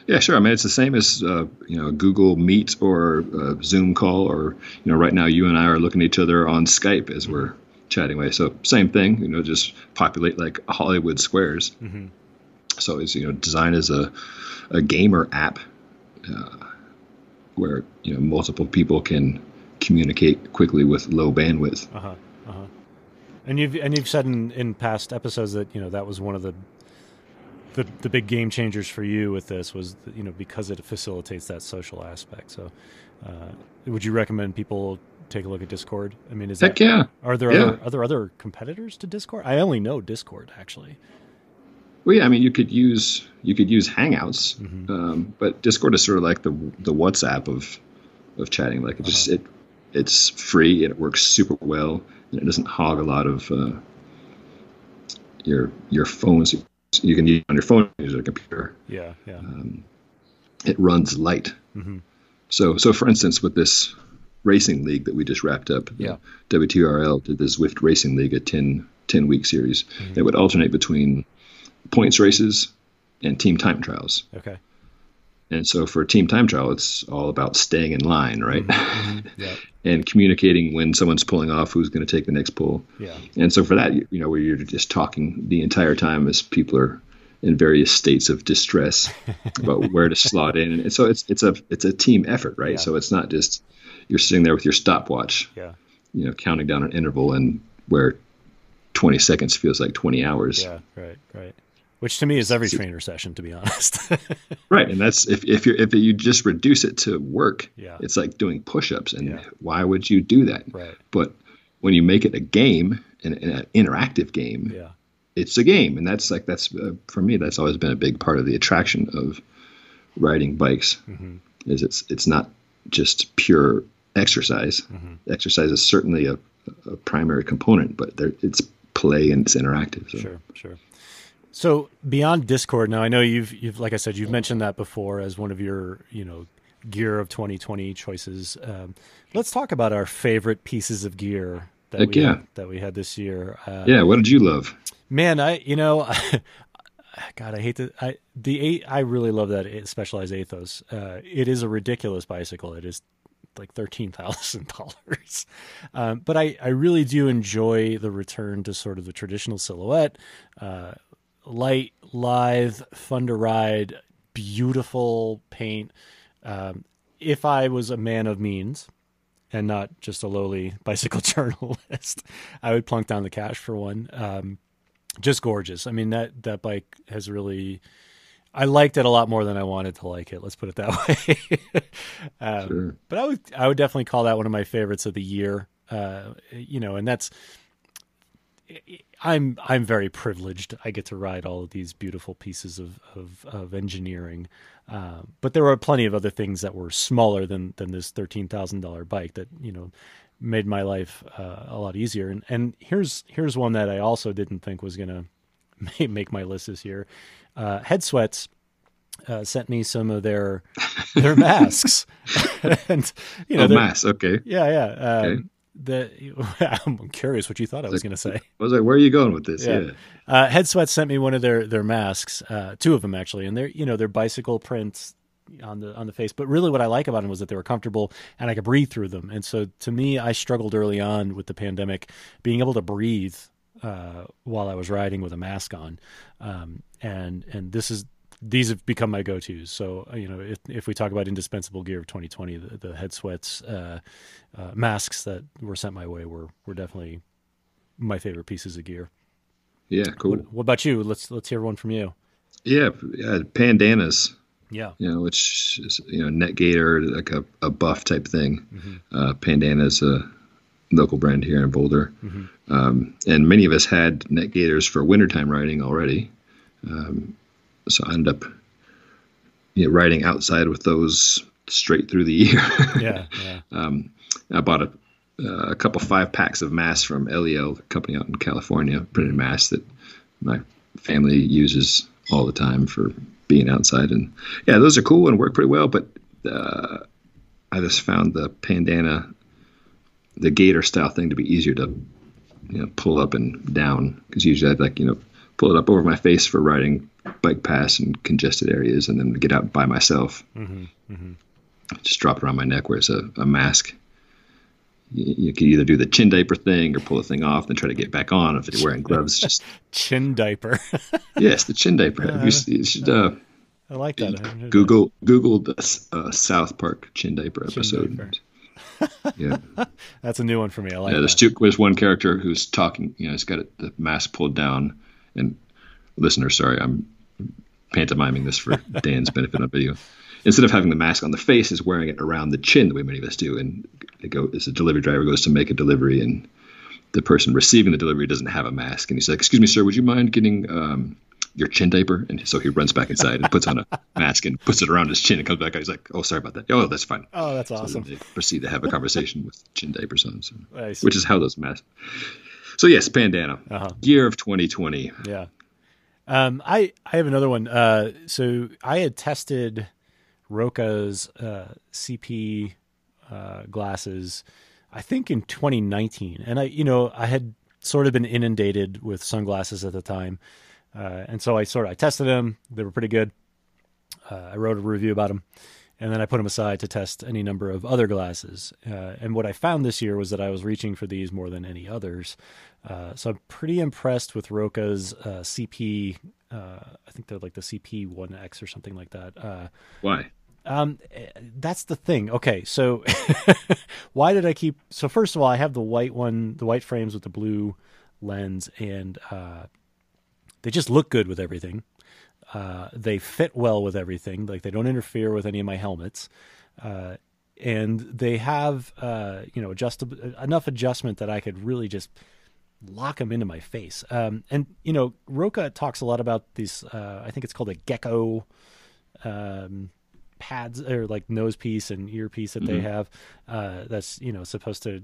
[SPEAKER 2] Yeah, sure. I mean, it's the same as uh, you know Google Meet or uh, Zoom call, or you know, right now you and I are looking at each other on Skype as we're chatting away. So same thing. You know, just populate like Hollywood squares.
[SPEAKER 1] Mhm.
[SPEAKER 2] So it's you know designed as a a gamer app uh, where you know multiple people can communicate quickly with low bandwidth.
[SPEAKER 1] Uh huh. And you've and you've said in, in past episodes that you know that was one of the the the big game changers for you with this was you know because it facilitates that social aspect. So, uh, would you recommend people take a look at Discord? I mean, is
[SPEAKER 2] Heck
[SPEAKER 1] that
[SPEAKER 2] yeah.
[SPEAKER 1] are there
[SPEAKER 2] Yeah.
[SPEAKER 1] other are there other competitors to Discord? I only know Discord actually.
[SPEAKER 2] Well, yeah, I mean, you could use you could use Hangouts,
[SPEAKER 1] Mhm.
[SPEAKER 2] um, but Discord is sort of like the the WhatsApp of of chatting. Like it just it it's free and it works super well, and it doesn't hog a lot of uh, your your phones. You can use it on your phone, use it on a computer.
[SPEAKER 1] Yeah, yeah.
[SPEAKER 2] It runs light.
[SPEAKER 1] Mhm.
[SPEAKER 2] So so for instance, with this racing league that we just wrapped up,
[SPEAKER 1] Yeah.
[SPEAKER 2] WTRL did the Zwift Racing League, a 10, 10 week series. It would alternate between points races and team time trials.
[SPEAKER 1] Okay.
[SPEAKER 2] And so for team time trial, it's all about staying in line, right? Mm-hmm. Mm-hmm.
[SPEAKER 1] Yeah.
[SPEAKER 2] and communicating when someone's pulling off, who's going to take the next pull.
[SPEAKER 1] Yeah.
[SPEAKER 2] And so for that, you, you know, where you're just talking the entire time as people are in various states of distress about where to slot in, and so it's it's a it's a team effort, right?
[SPEAKER 1] Yeah.
[SPEAKER 2] So it's not just you're sitting there with your stopwatch,
[SPEAKER 1] Yeah.
[SPEAKER 2] you know, counting down an interval, and where 20 seconds feels like 20 hours.
[SPEAKER 1] Yeah. Right. Right. Which to me is every trainer session, to be honest.
[SPEAKER 2] Right, and that's if if you if you just reduce it to work,
[SPEAKER 1] Yeah.
[SPEAKER 2] it's like doing push-ups, and
[SPEAKER 1] Yeah.
[SPEAKER 2] why would you do that?
[SPEAKER 1] right.
[SPEAKER 2] But when you make it a game, an, an interactive game,
[SPEAKER 1] Yeah.
[SPEAKER 2] it's a game, and that's like that's uh, for me. That's always been a big part of the attraction of riding bikes.
[SPEAKER 1] Mhm.
[SPEAKER 2] Is it's it's not just pure exercise.
[SPEAKER 1] Mm-hmm.
[SPEAKER 2] Exercise is certainly a, a primary component, but there, it's play and it's interactive. So.
[SPEAKER 1] Sure, sure. So beyond Discord, now I know you've you've like I said you've mentioned that before as one of your you know gear of 2020 choices. Um, let's talk about our favorite pieces of gear that
[SPEAKER 2] Heck
[SPEAKER 1] we
[SPEAKER 2] yeah.
[SPEAKER 1] had, that we had this year. Uh,
[SPEAKER 2] Yeah, what did you love?
[SPEAKER 1] Man, I you know, God, I hate to. I the eight. I really love that specialized Athos. Uh, it is a ridiculous bicycle. It is like thirteen thousand dollars, um, but I I really do enjoy the return to sort of the traditional silhouette. Uh, light, lithe, fun to ride, beautiful paint. Um, if I was a man of means and not just a lowly bicycle journalist, I would plunk down the cash for one. Um, just gorgeous. I mean that that bike has really. I liked it a lot more than I wanted to like it. Let's put it that way. um,
[SPEAKER 2] Sure.
[SPEAKER 1] But I would I would definitely call that one of my favorites of the year. Uh, you know, and that's I'm I'm very privileged. I get to ride all of these beautiful pieces of of, of engineering, uh, but there were plenty of other things that were smaller than than this thirteen thousand dollar bike that you know made my life uh, a lot easier. And and here's here's one that I also didn't think was gonna make my list this year. Uh, Headsweats uh, sent me some of their their masks, and you know,
[SPEAKER 2] oh, masks. Okay.
[SPEAKER 1] Yeah, yeah. Um, okay. The, I'm curious what you thought I was, going to say. I
[SPEAKER 2] was like, "Where are you going with this?" Yeah. yeah.
[SPEAKER 1] Uh, Headsweats sent me one of their their masks, uh, two of them actually, and they're you know they're bicycle prints on the on the face. But really, what I like about them was that they were comfortable and I could breathe through them. And so, to me, I struggled early on with the pandemic, being able to breathe uh, while I was riding with a mask on. Um, and and this is these have become my go-to's. So uh, you know, if if we talk about indispensable gear of 2020, the, the Headsweats uh, uh, masks that were sent my way were were definitely my favorite pieces of gear.
[SPEAKER 2] Yeah, cool.
[SPEAKER 1] What, what about you? Let's let's hear one from you.
[SPEAKER 2] Yeah, yeah pandanas.
[SPEAKER 1] Yeah,
[SPEAKER 2] you know, which is you know neck gaiter like a, a buff type thing. Mm-hmm. Uh, pandana's a local brand here in Boulder, mm-hmm. um, and many of us had neck gaiters for wintertime riding already. Um, so I ended up you know, riding outside with those straight through the year.
[SPEAKER 1] yeah, yeah. Um,
[SPEAKER 2] I bought a, uh, a couple five packs of masks from LEL, a company out in California, printed masks that my family uses all the time for being outside. And yeah, those are cool and work pretty well. But uh, I just found the pandana, the gator style thing to be easier to you know pull up and down because usually I'd like you know pull it up over my face for riding bike paths and congested areas, and then get out by myself. Mm-hmm, mm-hmm. Just drop it around my neck where it's a, a mask. You, you can either do the chin diaper thing or pull the thing off, then try to get back on. If you're wearing gloves, just
[SPEAKER 1] chin diaper.
[SPEAKER 2] yes, the chin diaper. Uh, you, you, should. Uh,
[SPEAKER 1] I like that.
[SPEAKER 2] Google Google the uh, South Park chin diaper episode. Diaper.
[SPEAKER 1] yeah, that's a new one for me. I like. Yeah,
[SPEAKER 2] there's, two, there's one character who's talking. You know, he's got the mask pulled down, and listener, sorry, I'm pantomiming this for Dan's benefit on video. Instead of having the mask on the face, is wearing it around the chin the way many of us do. And they go, as a delivery driver goes to make a delivery, and the person receiving the delivery doesn't have a mask, and he's like, "Excuse me, sir, would you mind getting um, your chin diaper?" And so he runs back inside and puts on a mask and puts it around his chin and comes back out. He's like, "Oh, sorry about that. Oh, that's fine."
[SPEAKER 1] Oh, that's awesome.
[SPEAKER 2] So they proceed to have a conversation with chin diapers on, so, which is how those masks. So yes, bandana, uh-huh. year of 2020.
[SPEAKER 1] Yeah. Um, I I have another one. Uh, so I had tested Roka's uh, CP uh, glasses, I think in 2019, and I you know I had sort of been inundated with sunglasses at the time, uh, and so I sort of I tested them. They were pretty good. Uh, I wrote a review about them, and then I put them aside to test any number of other glasses. Uh, and what I found this year was that I was reaching for these more than any others. Uh, so I'm pretty impressed with Roka's uh, CP. Uh, I think they're like the CP One X or something like that. Uh,
[SPEAKER 2] why?
[SPEAKER 1] Um, that's the thing. Okay, so why did I keep? So first of all, I have the white one, the white frames with the blue lens, and uh, they just look good with everything. Uh, they fit well with everything. Like they don't interfere with any of my helmets. uh, and they have, uh, you know, adjustable enough adjustment that I could really just lock them into my face. Um, and you know, Roka talks a lot about these. Uh, I think it's called a gecko um, pads or like nose piece and earpiece that mm-hmm. they have. Uh, that's you know supposed to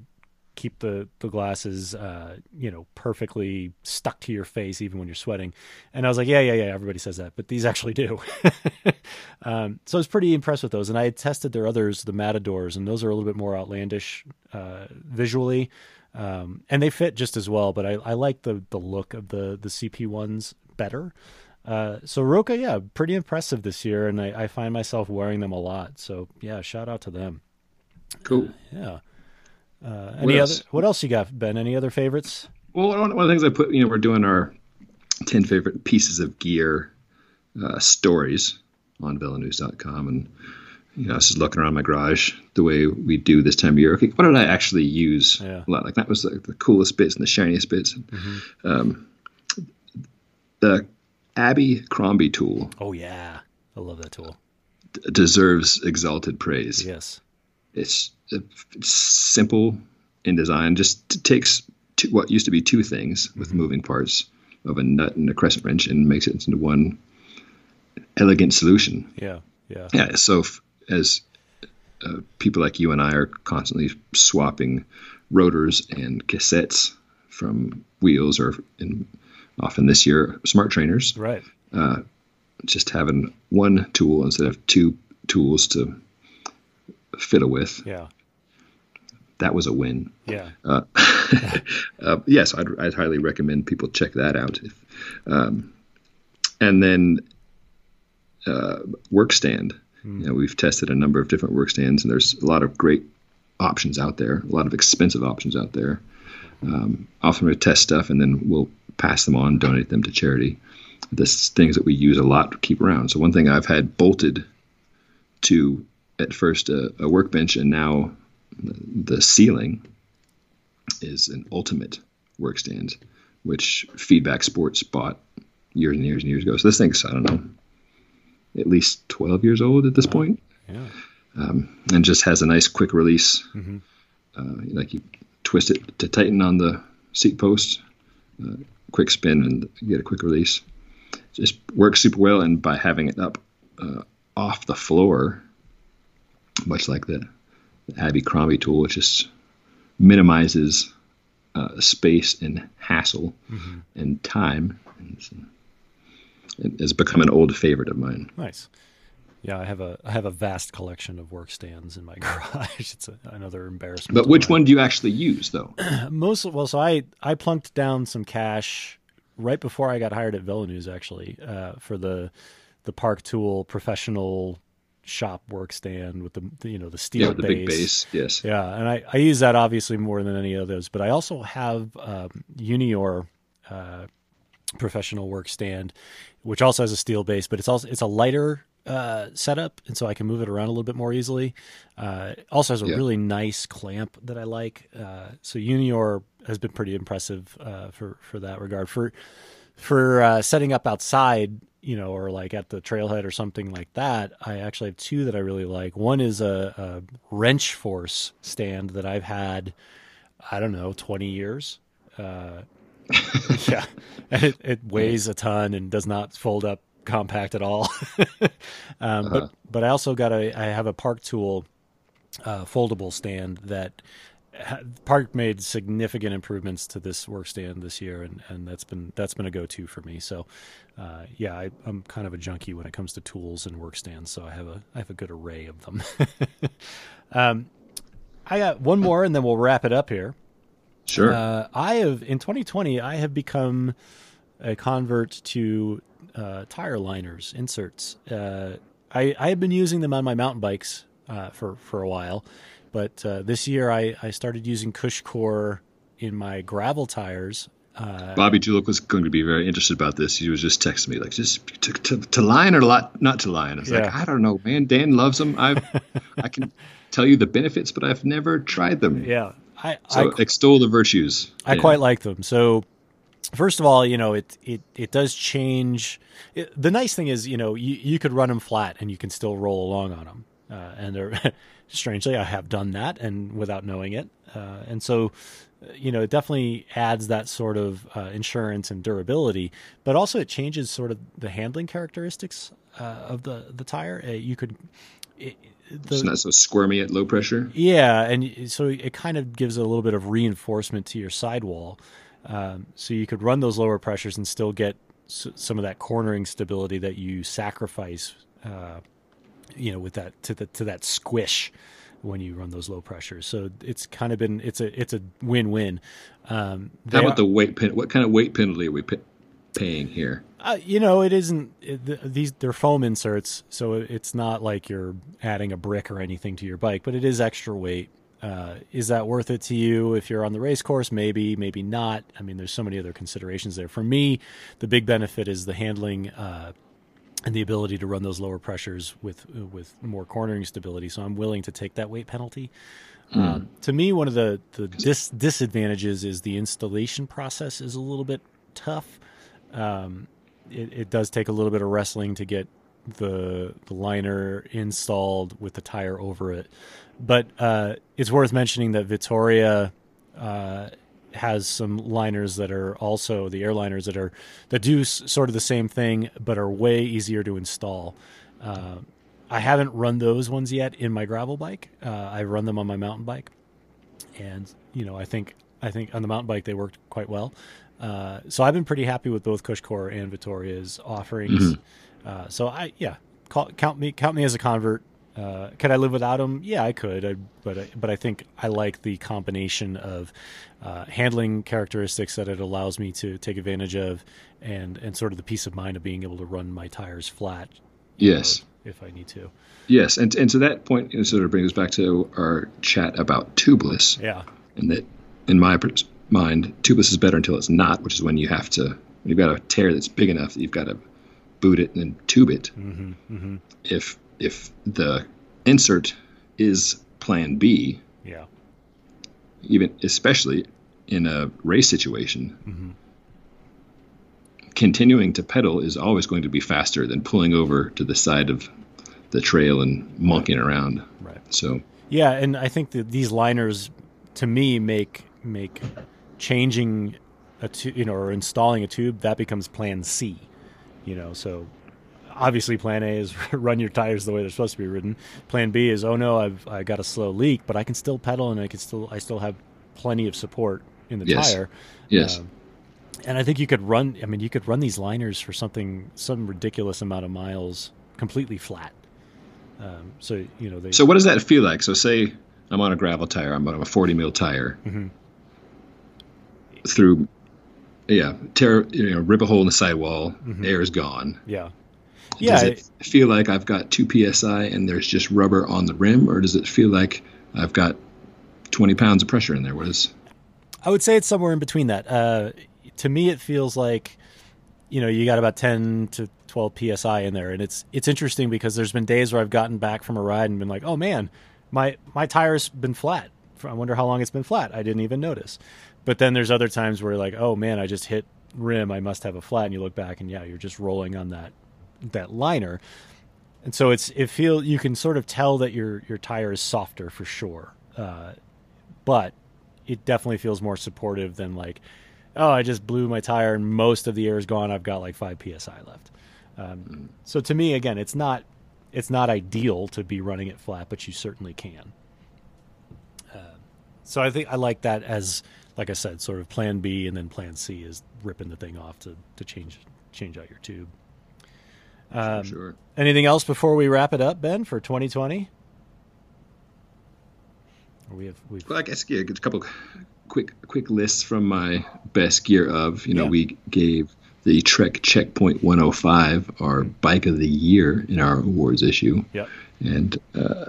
[SPEAKER 1] keep the the glasses uh, you know perfectly stuck to your face even when you're sweating. And I was like, yeah, yeah, yeah. Everybody says that, but these actually do. um, so I was pretty impressed with those. And I had tested their others, the Matadors, and those are a little bit more outlandish uh, visually. Um, and they fit just as well, but I, I like the the look of the the CP ones better. Uh, so Roka, yeah, pretty impressive this year, and I, I, find myself wearing them a lot. So yeah, shout out to them.
[SPEAKER 2] Cool.
[SPEAKER 1] Uh, yeah. Uh, any what other? What else you got, Ben? Any other favorites?
[SPEAKER 2] Well, one of the things I put, you know, we're doing our ten favorite pieces of gear uh, stories on VeloNews.com, and you know, I was just looking around my garage the way we do this time of year. Okay, what did I actually use yeah. a lot? Like that was like the coolest bits and the shiniest bits. Mm-hmm. Um, the Abbey Crombie tool.
[SPEAKER 1] Oh yeah, I love that tool.
[SPEAKER 2] D- deserves exalted praise.
[SPEAKER 1] Yes,
[SPEAKER 2] it's, it's simple in design. Just takes two, what used to be two things with moving parts of a nut and a crescent wrench and makes it into one elegant solution.
[SPEAKER 1] Yeah, yeah,
[SPEAKER 2] Yeah. So f- as uh, people like you and I are constantly swapping rotors and cassettes from wheels, or in, often this year smart trainers,
[SPEAKER 1] right.
[SPEAKER 2] just having one tool instead of two tools to fiddle with.
[SPEAKER 1] Yeah,
[SPEAKER 2] That was a win.
[SPEAKER 1] yeah,
[SPEAKER 2] Uh, yes, I'd, I'd highly recommend people check that out. If, um, and then uh, work stand. You know, we've tested a number of different work stands, and there's a lot of great options out there, a lot of expensive options out there. Um, often we test stuff, and then we'll pass them on, donate them to charity. This things that we use a lot to keep around. So one thing I've had bolted to at first a, a workbench, and now the ceiling is an ultimate work stand, which Feedback Sports bought years and years and years ago. So this thing's I don't know, at least 12 years old at this point,
[SPEAKER 1] yeah.
[SPEAKER 2] and just has a nice quick release.
[SPEAKER 1] Mm-hmm.
[SPEAKER 2] Uh, like you twist it to tighten on the seat post, uh, quick spin, and you get a quick release. Just works super well, and by having it up uh, off the floor, much like the, the Abbey Crombie tool, it just minimizes uh, space and hassle and time. And it has become an old favorite of mine.
[SPEAKER 1] Nice. Yeah, I have a I have a vast collection of work stands in my garage. It's a, another embarrassment.
[SPEAKER 2] But which one do you actually use, though?
[SPEAKER 1] most well so i i plunked down some cash right before i got hired at News actually uh, for the the park tool professional shop work stand with the, you know the steel
[SPEAKER 2] Yeah, the big base. Yes.
[SPEAKER 1] yeah and i i use that obviously more than any of those but i also have um, unior uh, professional work stand which also has a steel base but it's also it's a lighter uh, setup and so i can move it around a little bit more easily uh, also has a
[SPEAKER 2] Yeah.
[SPEAKER 1] really nice clamp that i like uh, so unior has been pretty impressive uh, for for that regard for for uh, setting up outside, you know, or like at the trailhead or something like that, I actually have two that I really like. One is a, a wrench force stand that I've had, I don't know, 20 years. Uh, yeah. And it, it weighs a ton and does not fold up compact at all. um, But, but I also got a, I have a Park Tool uh, foldable stand that ha- Park made significant improvements to this work stand this year, and, and that's been that's been a go to for me. So, uh, yeah, I, I'm kind of a junkie when it comes to tools and work stands. So I have a I have a good array of them. um, I got one more, and then we'll wrap it up here.
[SPEAKER 2] Sure.
[SPEAKER 1] Uh, I have in 2020, I have become a convert to uh, tire liners inserts. Uh, I I have been using them on my mountain bikes uh, for for a while, but uh, this year I I started using Cushcore in my gravel tires. Uh,
[SPEAKER 2] Bobby Julich was going to be very interested about this. He was just texting me like, just to, to, to line or lot, not to line. I was like, I don't know, man. Dan loves them. I I can tell you the benefits, but I've never tried them.
[SPEAKER 1] yeah, I
[SPEAKER 2] So
[SPEAKER 1] I,
[SPEAKER 2] extol the virtues.
[SPEAKER 1] I
[SPEAKER 2] Dan.
[SPEAKER 1] quite like them. So, first of all, you know, it it it does change. It, the nice thing is, you know, you you could run them flat and you can still roll along on them. Uh, and they're strangely, I have done that and without knowing it. Uh, and so, you know, it definitely adds that sort of uh, insurance and durability, but also it changes sort of the handling characteristics uh, of the the tire. Uh, you could. It, the,
[SPEAKER 2] It's not so squirmy at low pressure.
[SPEAKER 1] yeah, and so it kind of gives a little bit of reinforcement to your sidewall, um, so you could run those lower pressures and still get s- some of that cornering stability that you sacrifice, uh, you know, with that to the to that squish when you run those low pressures. So it's kind of been it's a it's a win win. Um,
[SPEAKER 2] How about
[SPEAKER 1] are-
[SPEAKER 2] the weight pen? What kind of weight penalty are we pa- paying here?
[SPEAKER 1] Uh, you know, it isn't it, th- these. They're foam inserts, so it's not like you're adding a brick or anything to your bike, but it is extra weight. Uh, is that worth it to you if you're on the race course? Maybe, maybe not. I mean, there's so many other considerations there. For me, the big benefit is the handling uh, and the ability to run those lower pressures with with more cornering stability. So I'm willing to take that weight penalty. Um, to me, one of the the dis- disadvantages is the installation process is a little bit tough. Um, it, it does take a little bit of wrestling to get the the liner installed with the tire over it, but uh, it's worth mentioning that Vittoria uh, has some liners that are also the airliners that are that do s- sort of the same thing, but are way easier to install. Uh, I haven't run those ones yet in my gravel bike. Uh, I run them on my mountain bike, and you know I think I think on the mountain bike they worked quite well. Uh, so I've been pretty happy with both Cushcore and Vittoria's offerings. Uh, so I yeah, call, count me count me as a convert. Uh, could I live without them? Yeah, I could. I, but I, but I think I like the combination of uh, handling characteristics that it allows me to take advantage of, and and sort of the peace of mind of being able to run my tires flat.
[SPEAKER 2] Yes.
[SPEAKER 1] if I need to.
[SPEAKER 2] Yes, and and to that point, it sort of brings us back to our chat about tubeless,
[SPEAKER 1] Yeah.
[SPEAKER 2] and that in my mind, tubeless is better until it's not, which is when you have to you've got a tear that's big enough that you've got to boot it and then tube it.
[SPEAKER 1] hmm hmm
[SPEAKER 2] If if the insert is Plan B,
[SPEAKER 1] Yeah.
[SPEAKER 2] even especially in a race situation,
[SPEAKER 1] hmm
[SPEAKER 2] continuing to pedal is always going to be faster than pulling over to the side of the trail and monkeying around.
[SPEAKER 1] Right.
[SPEAKER 2] So
[SPEAKER 1] Yeah, and I think that these liners, to me, make make changing a tu- you know or installing a tube that becomes Plan C. You know, so obviously Plan A is run your tires the way they're supposed to be ridden. Plan B is oh no, I've I got a slow leak, but I can still pedal and I can still I still have plenty of support in the
[SPEAKER 2] Yes.
[SPEAKER 1] tire.
[SPEAKER 2] yes,
[SPEAKER 1] Um, and I think you could run. I mean, you could run these liners for something, some ridiculous amount of miles, completely flat. Um, so you know they.
[SPEAKER 2] So what does that feel like? So say I'm on a gravel tire, I'm on a 40 mil tire.
[SPEAKER 1] Mhm.
[SPEAKER 2] Through, yeah, tear, you know, rip a hole in the sidewall,
[SPEAKER 1] Mhm.
[SPEAKER 2] air is gone.
[SPEAKER 1] yeah,
[SPEAKER 2] Does
[SPEAKER 1] yeah,
[SPEAKER 2] it feel like I've got two psi and there's just rubber on the rim, or does it feel like I've got 20 pounds of pressure in there? What is?
[SPEAKER 1] I would say it's somewhere in between that. Uh, to me, it feels like you know you got about ten to twelve psi in there, and it's it's interesting because there's been days where I've gotten back from a ride and been like, oh man, my my tire's been flat. I wonder how long it's been flat. I didn't even notice. But then there's other times where you're like, oh man, I just hit rim. I must have a flat, and you look back and yeah, you're just rolling on that that liner. And so it's it feel you can sort of tell that your your tire is softer for sure, uh, but it definitely feels more supportive than like, oh, I just blew my tire and most of the air is gone. I've got like five psi left. Um, so to me, again, it's not it's not ideal to be running it flat, but you certainly can. Uh, so I think I like that as like I said, sort of Plan B and then Plan C is ripping the thing off to to change change out your tube. Um,
[SPEAKER 2] sure.
[SPEAKER 1] Anything else before we wrap it up, Ben, for 2020? We have we've
[SPEAKER 2] Well, I guess yeah, a couple quick quick lists from my best gear of. You know,
[SPEAKER 1] Yeah.
[SPEAKER 2] we gave the Trek Checkpoint 105 our bike of the year in our awards issue,
[SPEAKER 1] yep
[SPEAKER 2] and uh,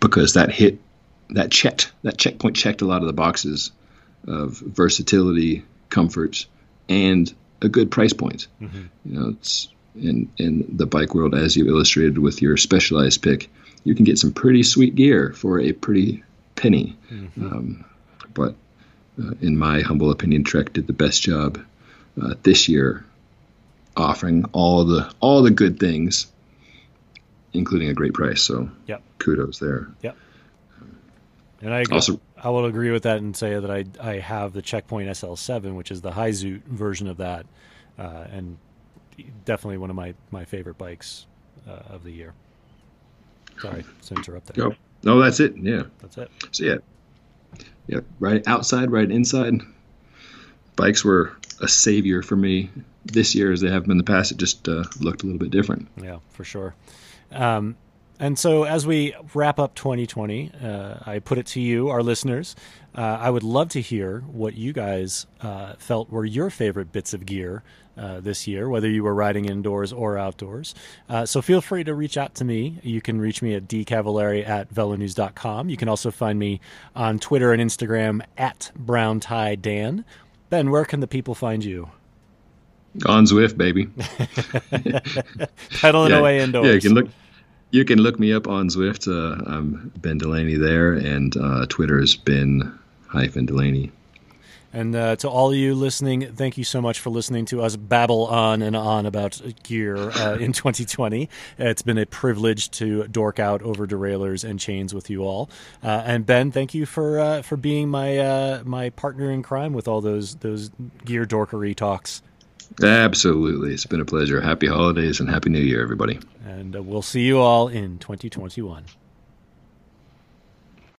[SPEAKER 2] because that hit that checked that checkpoint checked a lot of the boxes of versatility, comfort, and a good price point.
[SPEAKER 1] Mhm.
[SPEAKER 2] You know, it's in in the bike world as you illustrated with your specialized pick, you can get some pretty sweet gear for a pretty penny. Um, but uh, in my humble opinion, Trek did the best job uh, this year, offering all the all the good things, including a great price. So
[SPEAKER 1] Yep.
[SPEAKER 2] kudos there. Yep.
[SPEAKER 1] And I agree.
[SPEAKER 2] Also-
[SPEAKER 1] I will agree with that and say that I I have the Checkpoint SL7, which is the high zoot version of that, uh, and definitely one of my my favorite bikes uh, of the year. Sorry to interrupt there.
[SPEAKER 2] Go. No, that's it. Yeah.
[SPEAKER 1] That's it.
[SPEAKER 2] So yeah, yeah. Right outside, right inside. Bikes were a savior for me this year, as they have been in the past. It just uh, looked a little bit different.
[SPEAKER 1] Yeah, for sure. Um, and so, as we wrap up 2020, uh, I put it to you, our listeners. Uh, I would love to hear what you guys uh, felt were your favorite bits of gear uh, this year, whether you were riding indoors or outdoors. Uh, so, feel free to reach out to me. You can reach me at dcavallari at velonews.com. You can also find me on Twitter and Instagram at Brown Tie Dan. Ben, where can the people find you?
[SPEAKER 2] On Zwift, baby.
[SPEAKER 1] Pedaling
[SPEAKER 2] yeah,
[SPEAKER 1] away indoors.
[SPEAKER 2] Yeah, you can look. You can look me up on Zwift. Uh, I'm Ben Delaney there, and uh, Twitter is Ben hyphen Delaney.
[SPEAKER 1] And uh, to all of you listening, thank you so much for listening to us babble on and on about gear uh, in 2020. It's been a privilege to dork out over derailleurs and chains with you all. Uh, and Ben, thank you for uh, for being my uh, my partner in crime with all those those gear dorkery talks.
[SPEAKER 2] Absolutely. It's been a pleasure. Happy holidays and Happy New Year, everybody.
[SPEAKER 1] And uh, we'll see you all in 2021.